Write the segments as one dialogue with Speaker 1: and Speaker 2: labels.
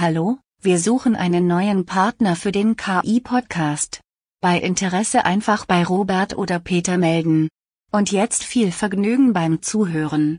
Speaker 1: Hallo, wir suchen einen neuen Partner für den KI-Podcast. Bei Interesse einfach bei Robert oder Peter melden. Und jetzt viel Vergnügen beim Zuhören.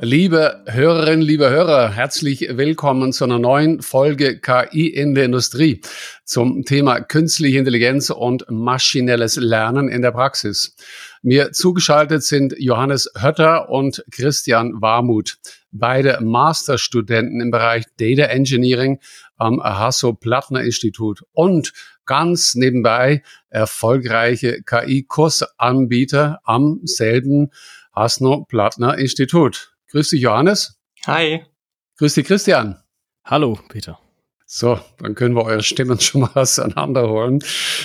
Speaker 2: Liebe Hörerinnen, liebe Hörer, herzlich willkommen zu einer neuen Folge KI in der Industrie zum Thema künstliche Intelligenz und maschinelles Lernen in der Praxis. Mir zugeschaltet sind Johannes Hötter und Christian Warmuth, beide Masterstudenten im Bereich Data Engineering am Hasso-Plattner-Institut und ganz nebenbei erfolgreiche KI-Kursanbieter am selben Hasso-Plattner-Institut. Grüß dich, Johannes.
Speaker 3: Hi.
Speaker 2: Grüß dich, Christian.
Speaker 4: Hallo, Peter.
Speaker 2: So, dann können wir eure Stimmen schon mal auseinanderholen.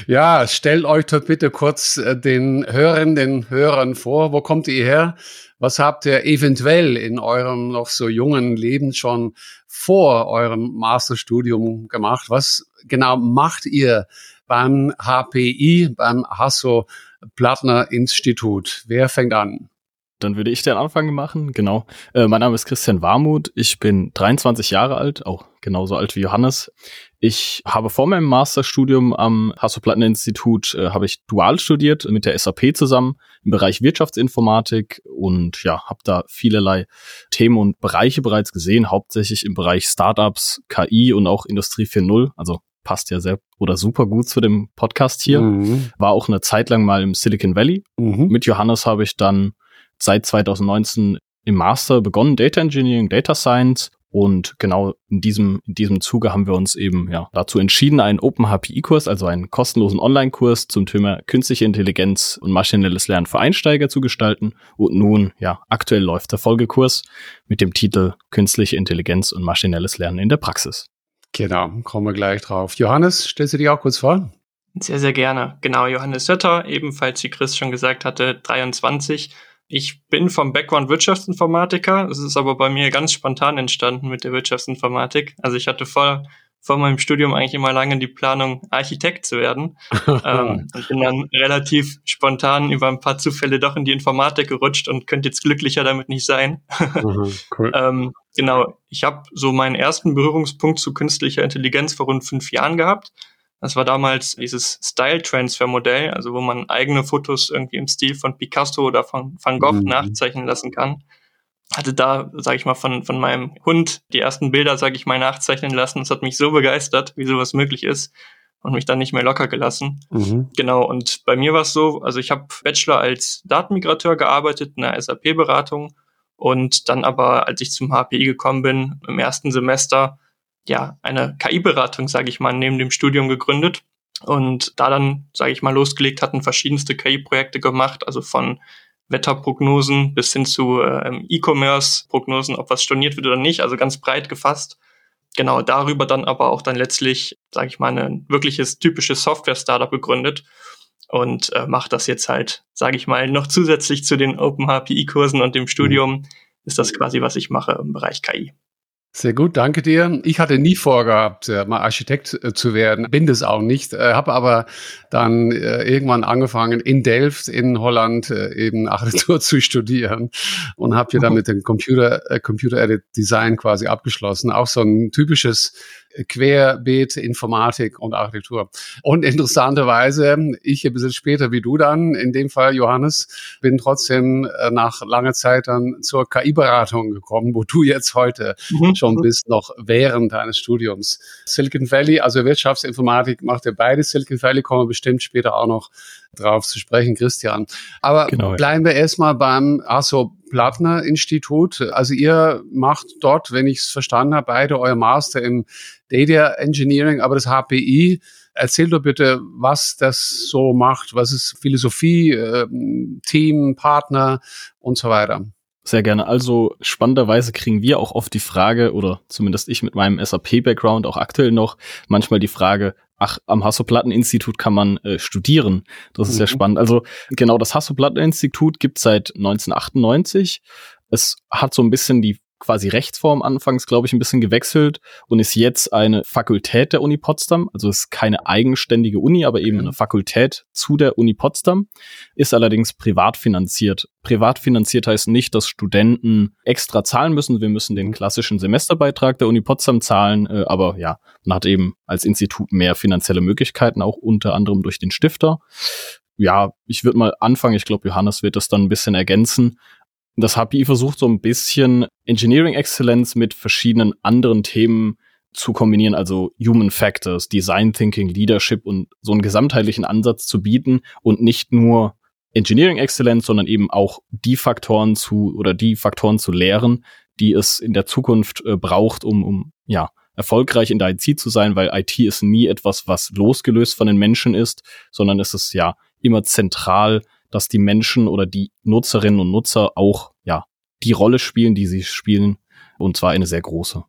Speaker 2: Ja, stellt euch doch bitte kurz äh, den Hörern, den Hörern vor. Wo kommt ihr her? Was habt ihr eventuell in eurem noch so jungen Leben schon vor eurem Masterstudium gemacht? Was genau macht ihr beim HPI, beim Hasso-Plattner-Institut? Wer fängt an?
Speaker 4: Dann würde ich den Anfang machen. Genau. Äh, mein Name ist Christian Warmuth. Ich bin 23 Jahre alt, auch genauso alt wie Johannes. Ich habe vor meinem Masterstudium am Hasso-Plattner-Institut äh, habe ich dual studiert mit der SAP zusammen im Bereich Wirtschaftsinformatik und ja, habe da vielerlei Themen und Bereiche bereits gesehen, hauptsächlich im Bereich Startups, KI und auch Industrie 4.0, also passt ja sehr oder super gut zu dem Podcast hier. Mhm. War auch eine Zeit lang mal im Silicon Valley. Mhm. Mit Johannes habe ich dann seit 2019 im Master begonnen, Data Engineering, Data Science. Und genau in diesem, in diesem Zuge haben wir uns eben ja, dazu entschieden, einen Open HPI-Kurs, also einen kostenlosen Online-Kurs zum Thema künstliche Intelligenz und maschinelles Lernen für Einsteiger zu gestalten. Und nun, ja, aktuell läuft der Folgekurs mit dem Titel Künstliche Intelligenz und maschinelles Lernen in der Praxis.
Speaker 2: Genau, kommen wir gleich drauf. Johannes, stellst du dich auch kurz vor?
Speaker 3: Sehr, sehr gerne. Genau, Johannes Sötter, ebenfalls wie Chris schon gesagt hatte, 23 ich bin vom Background Wirtschaftsinformatiker. Es ist aber bei mir ganz spontan entstanden mit der Wirtschaftsinformatik. Also ich hatte vor, vor meinem Studium eigentlich immer lange die Planung, Architekt zu werden. ähm, und bin dann relativ spontan über ein paar Zufälle doch in die Informatik gerutscht und könnte jetzt glücklicher damit nicht sein. mhm, cool. ähm, genau, ich habe so meinen ersten Berührungspunkt zu künstlicher Intelligenz vor rund fünf Jahren gehabt. Das war damals dieses Style-Transfer-Modell, also wo man eigene Fotos irgendwie im Stil von Picasso oder von Van Gogh mhm. nachzeichnen lassen kann. Hatte da, sage ich mal, von, von meinem Hund die ersten Bilder, sage ich mal, nachzeichnen lassen. Das hat mich so begeistert, wie sowas möglich ist und mich dann nicht mehr locker gelassen. Mhm. Genau, und bei mir war es so, also ich habe Bachelor als Datenmigrateur gearbeitet in der SAP-Beratung und dann aber, als ich zum HPI gekommen bin, im ersten Semester ja, eine KI-Beratung, sage ich mal, neben dem Studium gegründet und da dann, sage ich mal, losgelegt hatten, verschiedenste KI-Projekte gemacht, also von Wetterprognosen bis hin zu ähm, E-Commerce-Prognosen, ob was storniert wird oder nicht, also ganz breit gefasst. Genau, darüber dann aber auch dann letztlich, sage ich mal, ein wirkliches typisches Software-Startup gegründet und äh, mache das jetzt halt, sage ich mal, noch zusätzlich zu den Open HPI-Kursen und dem Studium ist das quasi, was ich mache im Bereich KI.
Speaker 2: Sehr gut, danke dir. Ich hatte nie vorgehabt, äh, mal Architekt äh, zu werden, bin das auch nicht, äh, habe aber dann irgendwann angefangen in Delft in Holland eben Architektur zu studieren und habe hier dann mit dem Computer Computer Edit Design quasi abgeschlossen. Auch so ein typisches Querbeet, Informatik und Architektur. Und interessanterweise, ich ein bisschen später wie du dann, in dem Fall Johannes, bin trotzdem äh, nach langer Zeit dann zur KI-Beratung gekommen, wo du jetzt heute mhm. schon bist, noch während deines Studiums. Silicon Valley, also Wirtschaftsinformatik macht ihr beide. Silicon Valley kommen wir bestimmt später auch noch drauf zu sprechen, Christian. Aber genau, bleiben wir erstmal beim ASO Plattner Institut. Also ihr macht dort, wenn ich es verstanden habe, beide euer Master im Data Engineering, aber das HPI. Erzähl doch bitte, was das so macht. Was ist Philosophie, äh, Team, Partner und so weiter.
Speaker 4: Sehr gerne. Also spannenderweise kriegen wir auch oft die Frage, oder zumindest ich mit meinem SAP-Background auch aktuell noch, manchmal die Frage, ach, am Hasso-Platten-Institut kann man äh, studieren. Das ist mhm. sehr spannend. Also genau, das Hasso-Platten-Institut gibt seit 1998. Es hat so ein bisschen die quasi Rechtsform anfangs, glaube ich, ein bisschen gewechselt und ist jetzt eine Fakultät der Uni Potsdam. Also ist keine eigenständige Uni, aber eben eine Fakultät zu der Uni Potsdam, ist allerdings privat finanziert. Privat finanziert heißt nicht, dass Studenten extra zahlen müssen. Wir müssen den klassischen Semesterbeitrag der Uni Potsdam zahlen, äh, aber ja, man hat eben als Institut mehr finanzielle Möglichkeiten, auch unter anderem durch den Stifter ja, ich würde mal anfangen. Ich glaube, Johannes wird das dann ein bisschen ergänzen. Das HPI versucht so ein bisschen Engineering Excellence mit verschiedenen anderen Themen zu kombinieren, also Human Factors, Design Thinking, Leadership und so einen gesamtheitlichen Ansatz zu bieten und nicht nur Engineering Excellence, sondern eben auch die Faktoren zu oder die Faktoren zu lehren, die es in der Zukunft äh, braucht, um, um ja erfolgreich in der IT zu sein, weil IT ist nie etwas, was losgelöst von den Menschen ist, sondern es ist ja immer zentral dass die Menschen oder die Nutzerinnen und Nutzer auch, ja, die Rolle spielen, die sie spielen, und zwar eine sehr große.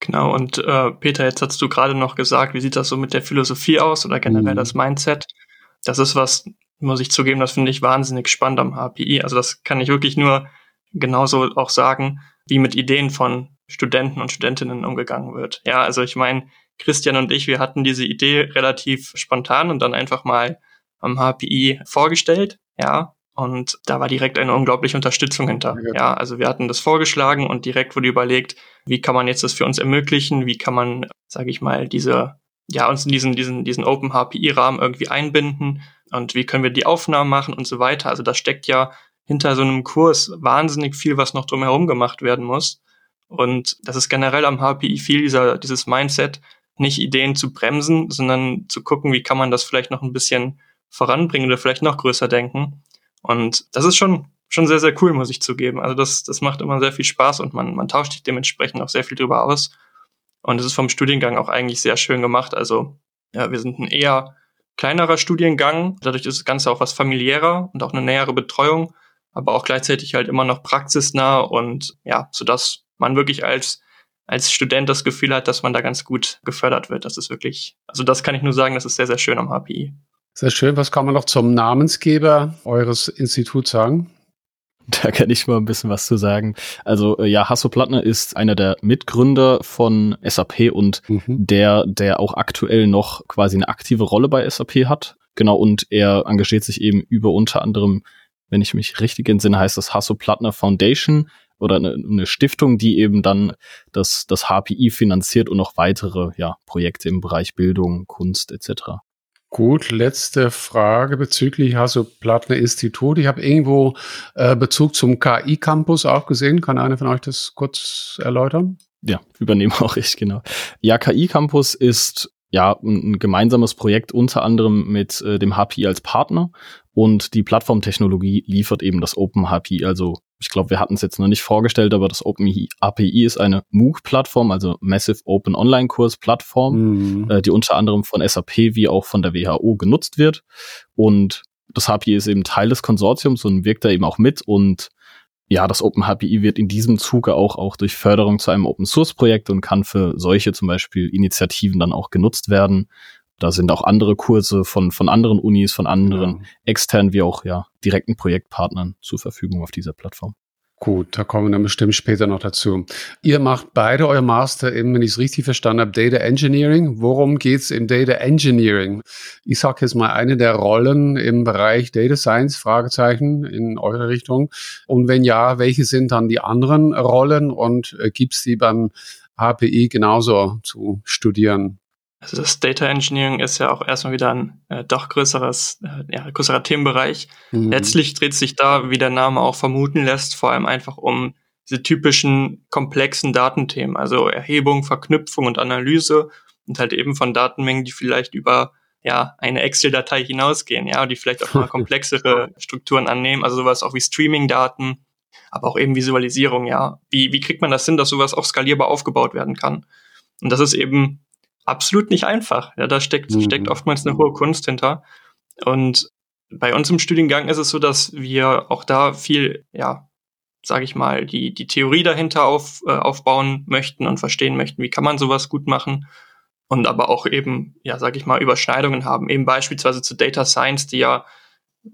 Speaker 3: Genau, und äh, Peter, jetzt hast du gerade noch gesagt, wie sieht das so mit der Philosophie aus oder generell mhm. das Mindset? Das ist was, muss ich zugeben, das finde ich wahnsinnig spannend am HPI. Also das kann ich wirklich nur genauso auch sagen, wie mit Ideen von Studenten und Studentinnen umgegangen wird. Ja, also ich meine, Christian und ich, wir hatten diese Idee relativ spontan und dann einfach mal am HPI vorgestellt, ja, und da war direkt eine unglaubliche Unterstützung hinter. Ja. ja, also wir hatten das vorgeschlagen und direkt wurde überlegt, wie kann man jetzt das für uns ermöglichen, wie kann man, sage ich mal, diese, ja, uns in diesen, diesen, diesen Open HPI-Rahmen irgendwie einbinden und wie können wir die Aufnahmen machen und so weiter. Also da steckt ja hinter so einem Kurs wahnsinnig viel, was noch drumherum gemacht werden muss. Und das ist generell am HPI viel dieser, dieses Mindset, nicht Ideen zu bremsen, sondern zu gucken, wie kann man das vielleicht noch ein bisschen voranbringen oder vielleicht noch größer denken. Und das ist schon, schon sehr, sehr cool, muss ich zugeben. Also das, das macht immer sehr viel Spaß und man, man tauscht sich dementsprechend auch sehr viel drüber aus. Und es ist vom Studiengang auch eigentlich sehr schön gemacht. Also ja, wir sind ein eher kleinerer Studiengang. Dadurch ist das Ganze auch was familiärer und auch eine nähere Betreuung, aber auch gleichzeitig halt immer noch praxisnah und ja, so dass man wirklich als als Student das Gefühl hat, dass man da ganz gut gefördert wird. Das ist wirklich, also das kann ich nur sagen, das ist sehr, sehr schön am HPI.
Speaker 2: Sehr schön. Was kann man noch zum Namensgeber eures Instituts sagen?
Speaker 4: Da kann ich mal ein bisschen was zu sagen. Also äh, ja, Hasso Plattner ist einer der Mitgründer von SAP und mhm. der, der auch aktuell noch quasi eine aktive Rolle bei SAP hat. Genau, und er engagiert sich eben über unter anderem, wenn ich mich richtig entsinne, heißt das Hasso Plattner Foundation oder eine, eine Stiftung, die eben dann das, das HPI finanziert und noch weitere ja, Projekte im Bereich Bildung, Kunst etc.
Speaker 2: Gut, letzte Frage bezüglich Hasso-Plattner Institut. Ich habe irgendwo äh, Bezug zum KI-Campus auch gesehen. Kann einer von euch das kurz erläutern?
Speaker 4: Ja, übernehme auch ich, genau. Ja, KI-Campus ist ja ein gemeinsames Projekt unter anderem mit äh, dem HPI als Partner und die Plattformtechnologie liefert eben das Open HPI, also ich glaube, wir hatten es jetzt noch nicht vorgestellt, aber das Open API ist eine MOOC-Plattform, also Massive Open Online Kurs Plattform, mhm. äh, die unter anderem von SAP wie auch von der WHO genutzt wird. Und das HPI ist eben Teil des Konsortiums und wirkt da eben auch mit. Und ja, das Open HPI wird in diesem Zuge auch, auch durch Förderung zu einem Open Source Projekt und kann für solche zum Beispiel Initiativen dann auch genutzt werden. Da sind auch andere Kurse von, von anderen Unis, von anderen ja. externen wie auch ja direkten Projektpartnern zur Verfügung auf dieser Plattform.
Speaker 2: Gut, da kommen wir dann bestimmt später noch dazu. Ihr macht beide euer Master im, wenn ich es richtig verstanden habe, Data Engineering. Worum geht's im Data Engineering? Ich sage jetzt mal eine der Rollen im Bereich Data Science, Fragezeichen in eure Richtung. Und wenn ja, welche sind dann die anderen Rollen und äh, gibt's die beim HPI genauso zu studieren?
Speaker 3: Also das Data Engineering ist ja auch erstmal wieder ein äh, doch größeres, äh, ja, größerer Themenbereich. Mhm. Letztlich dreht sich da, wie der Name auch vermuten lässt, vor allem einfach um diese typischen komplexen Datenthemen, also Erhebung, Verknüpfung und Analyse und halt eben von Datenmengen, die vielleicht über ja eine Excel-Datei hinausgehen, ja, die vielleicht auch mal komplexere Strukturen annehmen, also sowas auch wie Streaming-Daten, aber auch eben Visualisierung, ja. Wie, wie kriegt man das hin, dass sowas auch skalierbar aufgebaut werden kann? Und das ist eben absolut nicht einfach. Ja, da steckt, mhm. steckt oftmals eine hohe Kunst hinter. Und bei uns im Studiengang ist es so, dass wir auch da viel, ja, sage ich mal, die, die Theorie dahinter auf, äh, aufbauen möchten und verstehen möchten, wie kann man sowas gut machen. Und aber auch eben, ja, sage ich mal, Überschneidungen haben. Eben beispielsweise zu Data Science, die ja,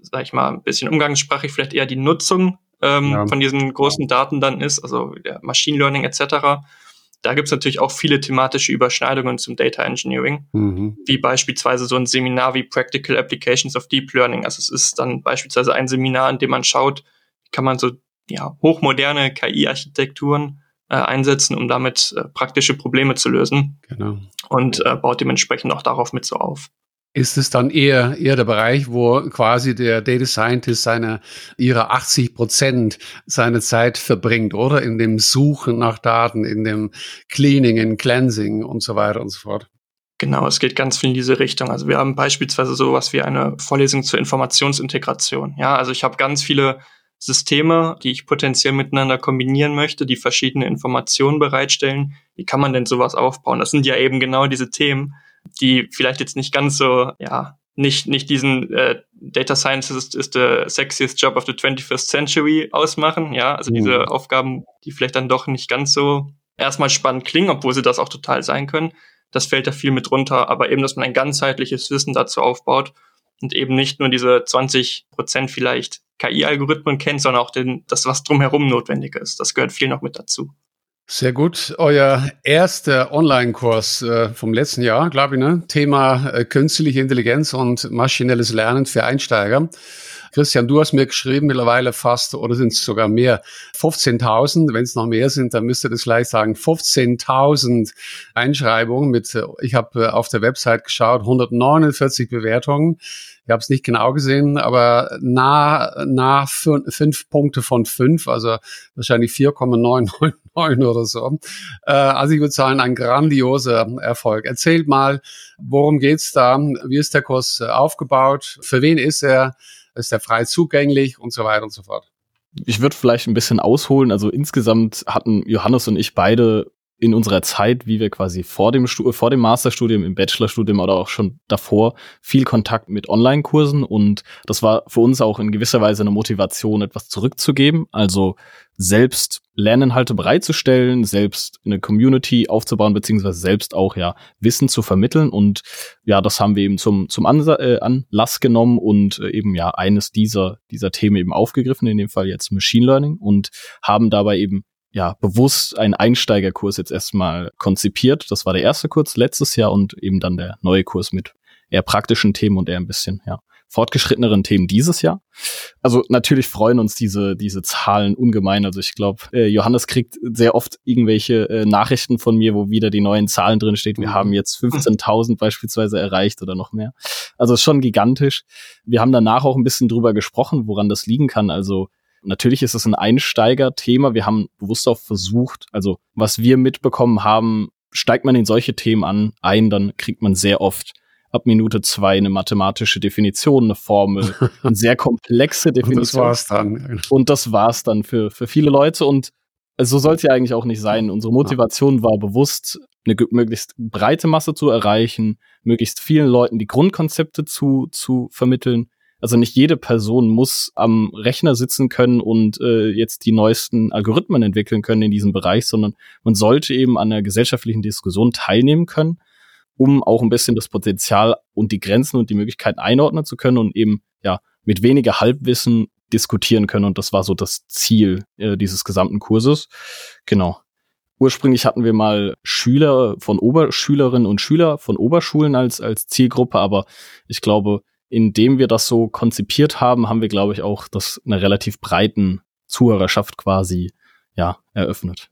Speaker 3: sage ich mal, ein bisschen umgangssprachlich vielleicht eher die Nutzung ähm, ja. von diesen großen Daten dann ist, also der Machine Learning etc. Da gibt es natürlich auch viele thematische Überschneidungen zum Data Engineering, mhm. wie beispielsweise so ein Seminar wie Practical Applications of Deep Learning. Also es ist dann beispielsweise ein Seminar, in dem man schaut, kann man so ja, hochmoderne KI-Architekturen äh, einsetzen, um damit äh, praktische Probleme zu lösen. Genau. Und äh, baut dementsprechend auch darauf mit so auf
Speaker 2: ist es dann eher, eher der Bereich, wo quasi der Data Scientist seine, ihre 80 Prozent seine Zeit verbringt, oder? In dem Suchen nach Daten, in dem Cleaning, in Cleansing und so weiter und so fort.
Speaker 3: Genau, es geht ganz viel in diese Richtung. Also wir haben beispielsweise sowas wie eine Vorlesung zur Informationsintegration. Ja, also ich habe ganz viele Systeme, die ich potenziell miteinander kombinieren möchte, die verschiedene Informationen bereitstellen. Wie kann man denn sowas aufbauen? Das sind ja eben genau diese Themen, die vielleicht jetzt nicht ganz so, ja, nicht, nicht diesen äh, Data Scientist ist the sexiest job of the 21st century ausmachen, ja, also mhm. diese Aufgaben, die vielleicht dann doch nicht ganz so erstmal spannend klingen, obwohl sie das auch total sein können. Das fällt da viel mit runter, aber eben, dass man ein ganzheitliches Wissen dazu aufbaut und eben nicht nur diese 20 Prozent vielleicht KI-Algorithmen kennt, sondern auch den, das, was drumherum notwendig ist. Das gehört viel noch mit dazu.
Speaker 2: Sehr gut. Euer erster Online-Kurs äh, vom letzten Jahr, glaube ich, ne? Thema äh, künstliche Intelligenz und maschinelles Lernen für Einsteiger. Christian, du hast mir geschrieben, mittlerweile fast, oder sind es sogar mehr, 15.000. Wenn es noch mehr sind, dann müsst ihr das gleich sagen. 15.000 Einschreibungen mit, äh, ich habe äh, auf der Website geschaut, 149 Bewertungen. Ich habe es nicht genau gesehen, aber nah, nah fünf, Punkte von fünf, also wahrscheinlich 4,999 oder so. Äh, also ich würde sagen, ein grandioser Erfolg. Erzählt mal, worum geht's da? Wie ist der Kurs äh, aufgebaut? Für wen ist er? Ist er frei zugänglich und so weiter und so fort?
Speaker 4: Ich würde vielleicht ein bisschen ausholen. Also insgesamt hatten Johannes und ich beide in unserer Zeit, wie wir quasi vor dem, vor dem Masterstudium, im Bachelorstudium oder auch schon davor viel Kontakt mit Online-Kursen und das war für uns auch in gewisser Weise eine Motivation, etwas zurückzugeben, also selbst Lerninhalte bereitzustellen, selbst eine Community aufzubauen, beziehungsweise selbst auch ja Wissen zu vermitteln und ja, das haben wir eben zum, zum Ansa äh, Anlass genommen und äh, eben ja eines dieser, dieser Themen eben aufgegriffen, in dem Fall jetzt Machine Learning und haben dabei eben ja, bewusst einen Einsteigerkurs jetzt erstmal konzipiert. Das war der erste Kurs letztes Jahr und eben dann der neue Kurs mit eher praktischen Themen und eher ein bisschen, ja, fortgeschritteneren Themen dieses Jahr. Also natürlich freuen uns diese, diese Zahlen ungemein. Also ich glaube, äh, Johannes kriegt sehr oft irgendwelche äh, Nachrichten von mir, wo wieder die neuen Zahlen drin steht. Wir mhm. haben jetzt 15.000 beispielsweise erreicht oder noch mehr. Also ist schon gigantisch. Wir haben danach auch ein bisschen drüber gesprochen, woran das liegen kann. Also Natürlich ist es ein Einsteiger-Thema. Wir haben bewusst auch versucht, also was wir mitbekommen haben, steigt man in solche Themen an, ein, dann kriegt man sehr oft ab Minute zwei eine mathematische Definition, eine Formel, eine sehr komplexe Definition. Und das
Speaker 2: war's dann.
Speaker 4: Und das war's dann für, für viele Leute. Und so soll es ja eigentlich auch nicht sein. Unsere Motivation war bewusst, eine möglichst breite Masse zu erreichen, möglichst vielen Leuten die Grundkonzepte zu, zu vermitteln also nicht jede Person muss am Rechner sitzen können und äh, jetzt die neuesten Algorithmen entwickeln können in diesem Bereich, sondern man sollte eben an der gesellschaftlichen Diskussion teilnehmen können, um auch ein bisschen das Potenzial und die Grenzen und die Möglichkeiten einordnen zu können und eben ja mit weniger Halbwissen diskutieren können. Und das war so das Ziel äh, dieses gesamten Kurses. Genau. Ursprünglich hatten wir mal Schüler von Oberschülerinnen und Schüler von Oberschulen als, als Zielgruppe, aber ich glaube, indem wir das so konzipiert haben, haben wir, glaube ich, auch das einer relativ breiten Zuhörerschaft quasi ja eröffnet.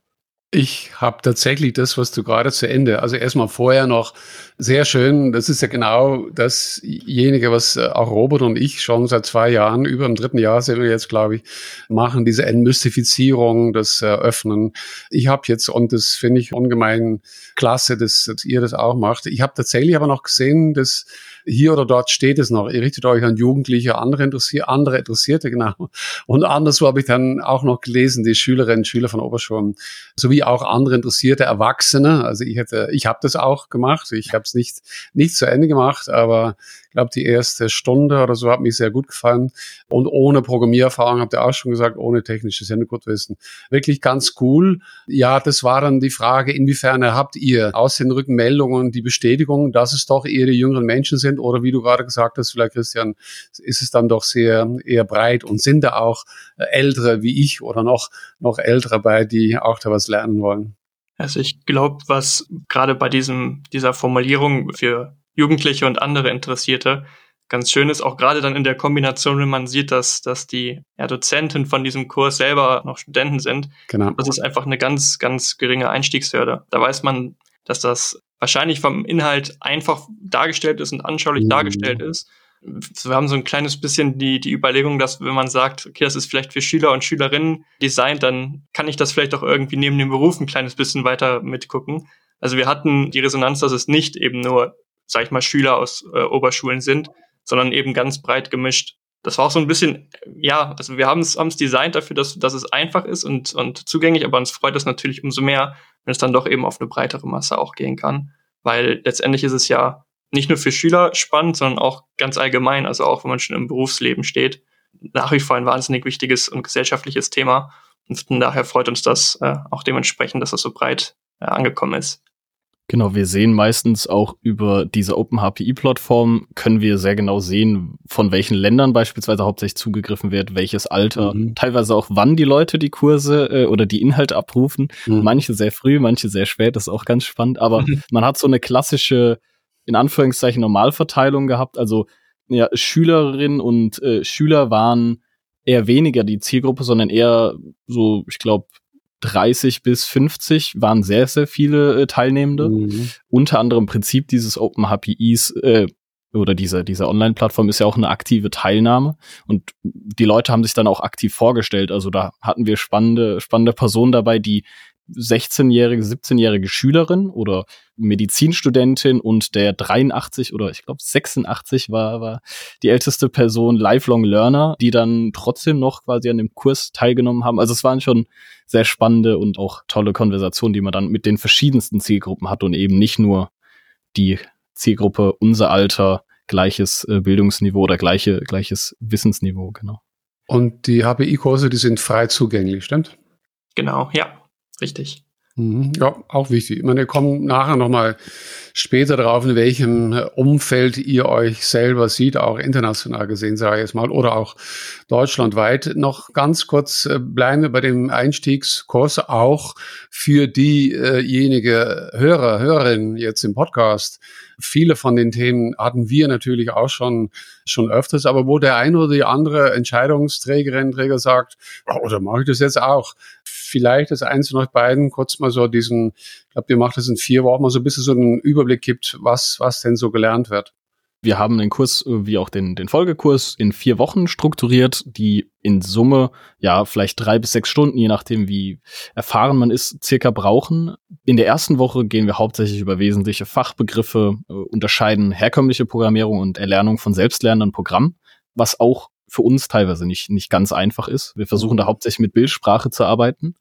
Speaker 2: Ich habe tatsächlich das, was du gerade zu Ende, also erstmal vorher noch sehr schön, das ist ja genau dasjenige, was äh, auch Robert und ich schon seit zwei Jahren, über dem dritten Jahr sind wir jetzt, glaube ich, machen, diese Entmystifizierung, das Eröffnen. Ich habe jetzt, und das finde ich ungemein klasse, dass, dass ihr das auch macht, ich habe tatsächlich aber noch gesehen, dass hier oder dort steht es noch. Ihr richtet euch an Jugendliche, andere, Interessier andere Interessierte, genau. Und anderswo habe ich dann auch noch gelesen, die Schülerinnen und Schüler von Oberschulen, sowie auch andere interessierte Erwachsene. Also ich hätte, ich habe das auch gemacht. Ich habe es nicht, nicht zu Ende gemacht, aber glaube, die erste Stunde oder so hat mir sehr gut gefallen. Und ohne Programmiererfahrung, habt ihr auch schon gesagt, ohne technisches Hintergrundwissen. Wirklich ganz cool. Ja, das war dann die Frage, inwiefern habt ihr aus den Rückmeldungen die Bestätigung, dass es doch eher die jüngeren Menschen sind oder wie du gerade gesagt hast, vielleicht Christian, ist es dann doch sehr eher breit und sind da auch ältere wie ich oder noch, noch ältere bei, die auch da was lernen wollen?
Speaker 3: Also ich glaube, was gerade bei diesem, dieser Formulierung für Jugendliche und andere Interessierte ganz schön ist, auch gerade dann in der Kombination, wenn man sieht, dass, dass die ja, Dozenten von diesem Kurs selber noch Studenten sind. Genau. Das ist einfach eine ganz, ganz geringe Einstiegshürde. Da weiß man, dass das wahrscheinlich vom Inhalt einfach dargestellt ist und anschaulich mhm. dargestellt ist wir haben so ein kleines bisschen die, die Überlegung, dass wenn man sagt, okay, das ist vielleicht für Schüler und Schülerinnen designt, dann kann ich das vielleicht auch irgendwie neben dem Beruf ein kleines bisschen weiter mitgucken. Also wir hatten die Resonanz, dass es nicht eben nur, sag ich mal, Schüler aus äh, Oberschulen sind, sondern eben ganz breit gemischt. Das war auch so ein bisschen, ja, also wir haben es designt dafür, dass, dass es einfach ist und, und zugänglich, aber uns freut es natürlich umso mehr, wenn es dann doch eben auf eine breitere Masse auch gehen kann. Weil letztendlich ist es ja nicht nur für Schüler spannend, sondern auch ganz allgemein, also auch wenn man schon im Berufsleben steht, nach wie vor ein wahnsinnig wichtiges und gesellschaftliches Thema. Und von daher freut uns das äh, auch dementsprechend, dass das so breit äh, angekommen ist.
Speaker 4: Genau, wir sehen meistens auch über diese Open HPI-Plattform, können wir sehr genau sehen, von welchen Ländern beispielsweise hauptsächlich zugegriffen wird, welches Alter, mhm. teilweise auch wann die Leute die Kurse äh, oder die Inhalte abrufen. Mhm. Manche sehr früh, manche sehr spät, das ist auch ganz spannend. Aber mhm. man hat so eine klassische in Anführungszeichen Normalverteilung gehabt. Also ja, Schülerinnen und äh, Schüler waren eher weniger die Zielgruppe, sondern eher so, ich glaube, 30 bis 50 waren sehr, sehr viele äh, Teilnehmende. Mhm. Unter anderem Prinzip dieses Open HPIs äh, oder dieser, dieser Online-Plattform ist ja auch eine aktive Teilnahme. Und die Leute haben sich dann auch aktiv vorgestellt. Also da hatten wir spannende, spannende Personen dabei, die 16-jährige, 17-jährige Schülerin oder Medizinstudentin und der 83 oder ich glaube 86 war, war die älteste Person Lifelong Learner, die dann trotzdem noch quasi an dem Kurs teilgenommen haben. Also es waren schon sehr spannende und auch tolle Konversationen, die man dann mit den verschiedensten Zielgruppen hat und eben nicht nur die Zielgruppe unser Alter, gleiches äh, Bildungsniveau oder gleiche, gleiches Wissensniveau, genau.
Speaker 2: Und die HPI-Kurse, die sind frei zugänglich, stimmt?
Speaker 3: Genau, ja. Richtig.
Speaker 2: Mhm. Ja, auch wichtig. Ich meine, wir kommen nachher nochmal später drauf, in welchem Umfeld ihr euch selber sieht, auch international gesehen, sage ich jetzt mal, oder auch deutschlandweit. Noch ganz kurz äh, bleiben wir bei dem Einstiegskurs auch für diejenige Hörer, Hörerin jetzt im Podcast. Viele von den Themen hatten wir natürlich auch schon, schon öfters, aber wo der eine oder die andere Entscheidungsträgerin, Träger sagt, oh, oder mache ich das jetzt auch? vielleicht das eins von euch beiden kurz mal so diesen, glaube, ihr macht das in vier Wochen mal so ein bisschen so einen Überblick gibt, was, was denn so gelernt wird.
Speaker 4: Wir haben den Kurs äh, wie auch den, den Folgekurs in vier Wochen strukturiert, die in Summe ja vielleicht drei bis sechs Stunden, je nachdem wie erfahren man ist, circa brauchen. In der ersten Woche gehen wir hauptsächlich über wesentliche Fachbegriffe, äh, unterscheiden herkömmliche Programmierung und Erlernung von selbstlernenden Programmen, was auch für uns teilweise nicht, nicht ganz einfach ist. Wir versuchen da hauptsächlich mit Bildsprache zu arbeiten.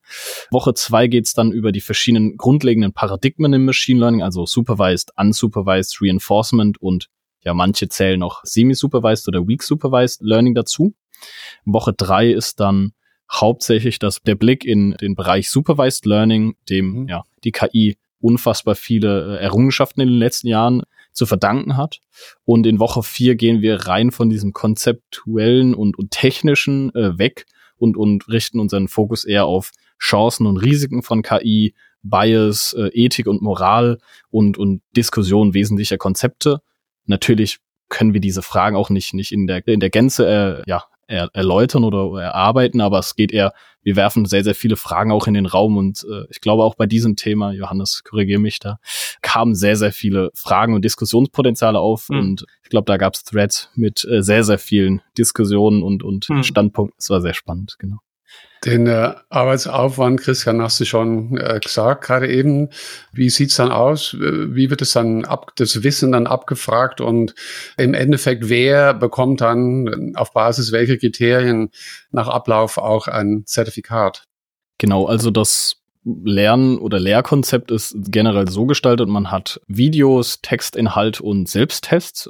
Speaker 4: Woche zwei geht's dann über die verschiedenen grundlegenden Paradigmen im Machine Learning, also Supervised, Unsupervised, Reinforcement und ja, manche zählen noch Semi-Supervised oder Weak-Supervised Learning dazu. Woche drei ist dann hauptsächlich das, der Blick in den Bereich Supervised Learning, dem mhm. ja, die KI unfassbar viele äh, Errungenschaften in den letzten Jahren zu verdanken hat. Und in Woche vier gehen wir rein von diesem konzeptuellen und, und technischen äh, weg und, und richten unseren Fokus eher auf Chancen und Risiken von KI, Bias, äh, Ethik und Moral und, und Diskussion wesentlicher Konzepte. Natürlich können wir diese Fragen auch nicht, nicht in der, in der Gänze äh, ja, er, erläutern oder erarbeiten, aber es geht eher, wir werfen sehr, sehr viele Fragen auch in den Raum und äh, ich glaube auch bei diesem Thema, Johannes, korrigiere mich da, kamen sehr, sehr viele Fragen und Diskussionspotenziale auf mhm. und ich glaube, da gab es Threads mit äh, sehr, sehr vielen Diskussionen und, und mhm. Standpunkten. Es war sehr spannend, genau.
Speaker 2: Den äh, Arbeitsaufwand, Christian, hast du schon äh, gesagt, gerade eben. Wie sieht's dann aus? Wie wird es dann ab, das Wissen dann abgefragt und im Endeffekt, wer bekommt dann auf Basis welcher Kriterien nach Ablauf auch ein Zertifikat?
Speaker 4: Genau, also das Lern- oder Lehrkonzept ist generell so gestaltet, man hat Videos, Textinhalt und Selbsttests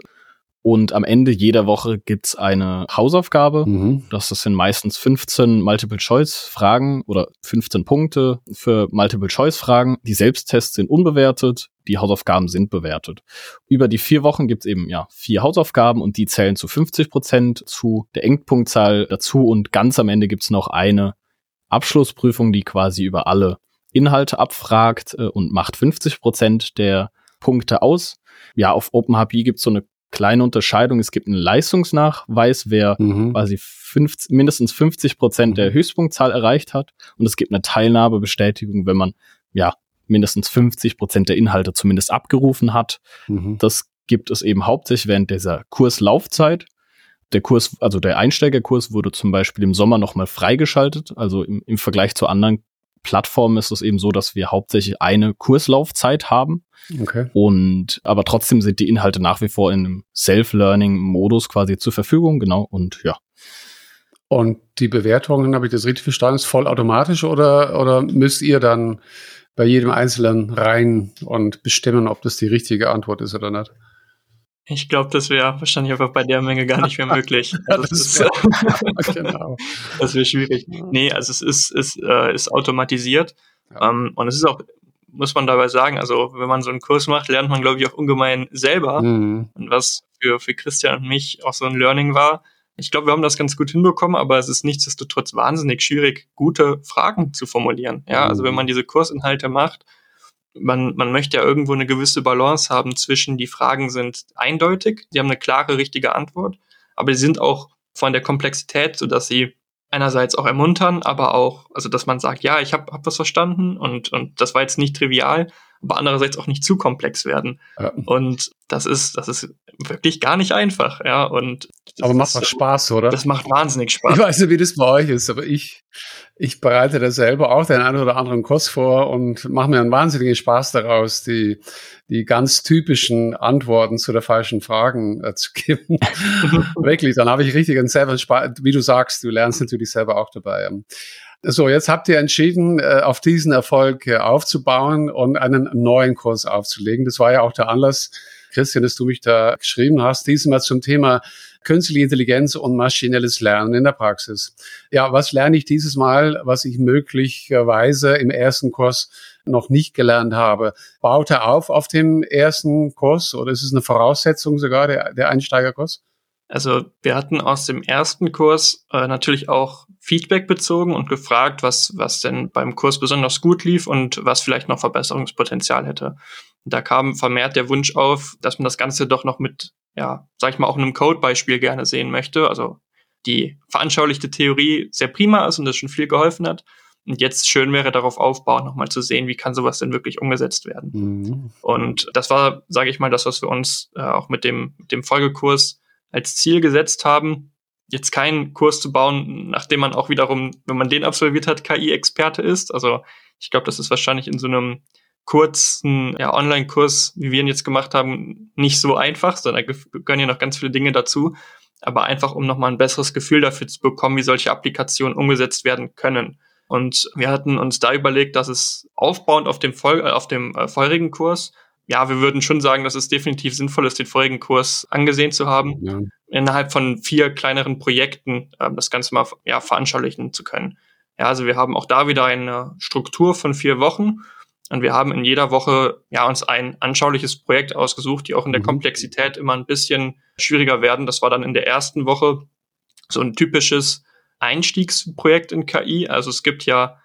Speaker 4: Und am Ende jeder Woche gibt's eine Hausaufgabe. Mhm. Das sind meistens 15 Multiple-Choice-Fragen oder 15 Punkte für Multiple-Choice-Fragen. Die Selbsttests sind unbewertet, die Hausaufgaben sind bewertet. Über die vier Wochen gibt's eben ja vier Hausaufgaben und die zählen zu 50 Prozent zu der Endpunktzahl dazu. Und ganz am Ende gibt's noch eine Abschlussprüfung, die quasi über alle Inhalte abfragt äh, und macht 50 Prozent der Punkte aus. Ja, auf OpenHP gibt's so eine kleine Unterscheidung. Es gibt einen Leistungsnachweis, wer mhm. quasi 50, mindestens 50 Prozent der mhm. Höchstpunktzahl erreicht hat. Und es gibt eine Teilnahmebestätigung, wenn man ja mindestens 50 Prozent der Inhalte zumindest abgerufen hat. Mhm. Das gibt es eben hauptsächlich während dieser Kurslaufzeit. Der Kurs, also der Einsteigerkurs wurde zum Beispiel im Sommer nochmal freigeschaltet. Also im, im Vergleich zu anderen Plattformen ist es eben so, dass wir hauptsächlich eine Kurslaufzeit haben. Okay. Und aber trotzdem sind die Inhalte nach wie vor in einem Self-Learning-Modus quasi zur Verfügung, genau. Und ja.
Speaker 2: Und die Bewertungen, habe ich das richtig verstanden, ist vollautomatisch oder, oder müsst ihr dann bei jedem Einzelnen rein und bestimmen, ob das die richtige Antwort ist oder nicht?
Speaker 3: Ich glaube, das wäre wahrscheinlich einfach bei der Menge gar nicht mehr möglich. Also das, ist, genau. das wäre schwierig. Nee, also es ist, ist, äh, ist automatisiert. Ja. Ähm, und es ist auch, muss man dabei sagen, also wenn man so einen Kurs macht, lernt man, glaube ich, auch ungemein selber. Mhm. Und was für, für Christian und mich auch so ein Learning war. Ich glaube, wir haben das ganz gut hinbekommen, aber es ist nichtsdestotrotz wahnsinnig schwierig, gute Fragen zu formulieren. Ja, also wenn mhm. man diese Kursinhalte macht, man, man möchte ja irgendwo eine gewisse Balance haben zwischen, die Fragen sind eindeutig, die haben eine klare, richtige Antwort, aber sie sind auch von der Komplexität, so dass sie einerseits auch ermuntern, aber auch, also dass man sagt, ja, ich habe hab was verstanden und, und das war jetzt nicht trivial, aber andererseits auch nicht zu komplex werden. Ja. Und das ist, das ist wirklich gar nicht einfach, ja. Und
Speaker 2: aber macht doch Spaß, oder?
Speaker 3: Das macht wahnsinnig Spaß.
Speaker 2: Ich weiß nicht, wie das bei euch ist, aber ich, ich bereite da selber auch den einen oder anderen Kurs vor und mache mir einen wahnsinnigen Spaß daraus, die, die ganz typischen Antworten zu der falschen Fragen äh, zu geben. Wirklich, dann habe ich richtig einen selber Spaß. Wie du sagst, du lernst natürlich selber auch dabei. So, jetzt habt ihr entschieden, äh, auf diesen Erfolg aufzubauen und einen neuen Kurs aufzulegen. Das war ja auch der Anlass, Christian, dass du mich da geschrieben hast, diesmal zum Thema künstliche Intelligenz und maschinelles Lernen in der Praxis. Ja, was lerne ich dieses Mal, was ich möglicherweise im ersten Kurs noch nicht gelernt habe? Baut er auf auf dem ersten Kurs oder ist es eine Voraussetzung sogar, der, der Einsteigerkurs?
Speaker 3: Also wir hatten aus dem ersten Kurs äh, natürlich auch Feedback bezogen und gefragt, was, was denn beim Kurs besonders gut lief und was vielleicht noch Verbesserungspotenzial hätte. Und da kam vermehrt der Wunsch auf, dass man das Ganze doch noch mit, ja, sag ich mal, auch einem Codebeispiel gerne sehen möchte. Also die veranschaulichte Theorie sehr prima ist und das schon viel geholfen hat. Und jetzt schön wäre darauf aufbauen, nochmal zu sehen, wie kann sowas denn wirklich umgesetzt werden. Mhm. Und das war, sage ich mal, das, was wir uns äh, auch mit dem, mit dem Folgekurs als Ziel gesetzt haben, jetzt keinen Kurs zu bauen, nachdem man auch wiederum, wenn man den absolviert hat, KI-Experte ist. Also ich glaube, das ist wahrscheinlich in so einem kurzen ja, Online-Kurs, wie wir ihn jetzt gemacht haben, nicht so einfach, sondern da gehören ja noch ganz viele Dinge dazu. Aber einfach, um nochmal ein besseres Gefühl dafür zu bekommen, wie solche Applikationen umgesetzt werden können. Und wir hatten uns da überlegt, dass es aufbauend auf dem, Vol auf dem äh, vorherigen Kurs ja, wir würden schon sagen, dass es definitiv sinnvoll ist, den vorigen Kurs angesehen zu haben, ja. innerhalb von vier kleineren Projekten ähm, das Ganze mal ja, veranschaulichen zu können. Ja, also wir haben auch da wieder eine Struktur von vier Wochen und wir haben in jeder Woche ja uns ein anschauliches Projekt ausgesucht, die auch in der mhm. Komplexität immer ein bisschen schwieriger werden. Das war dann in der ersten Woche so ein typisches Einstiegsprojekt in KI. Also es gibt ja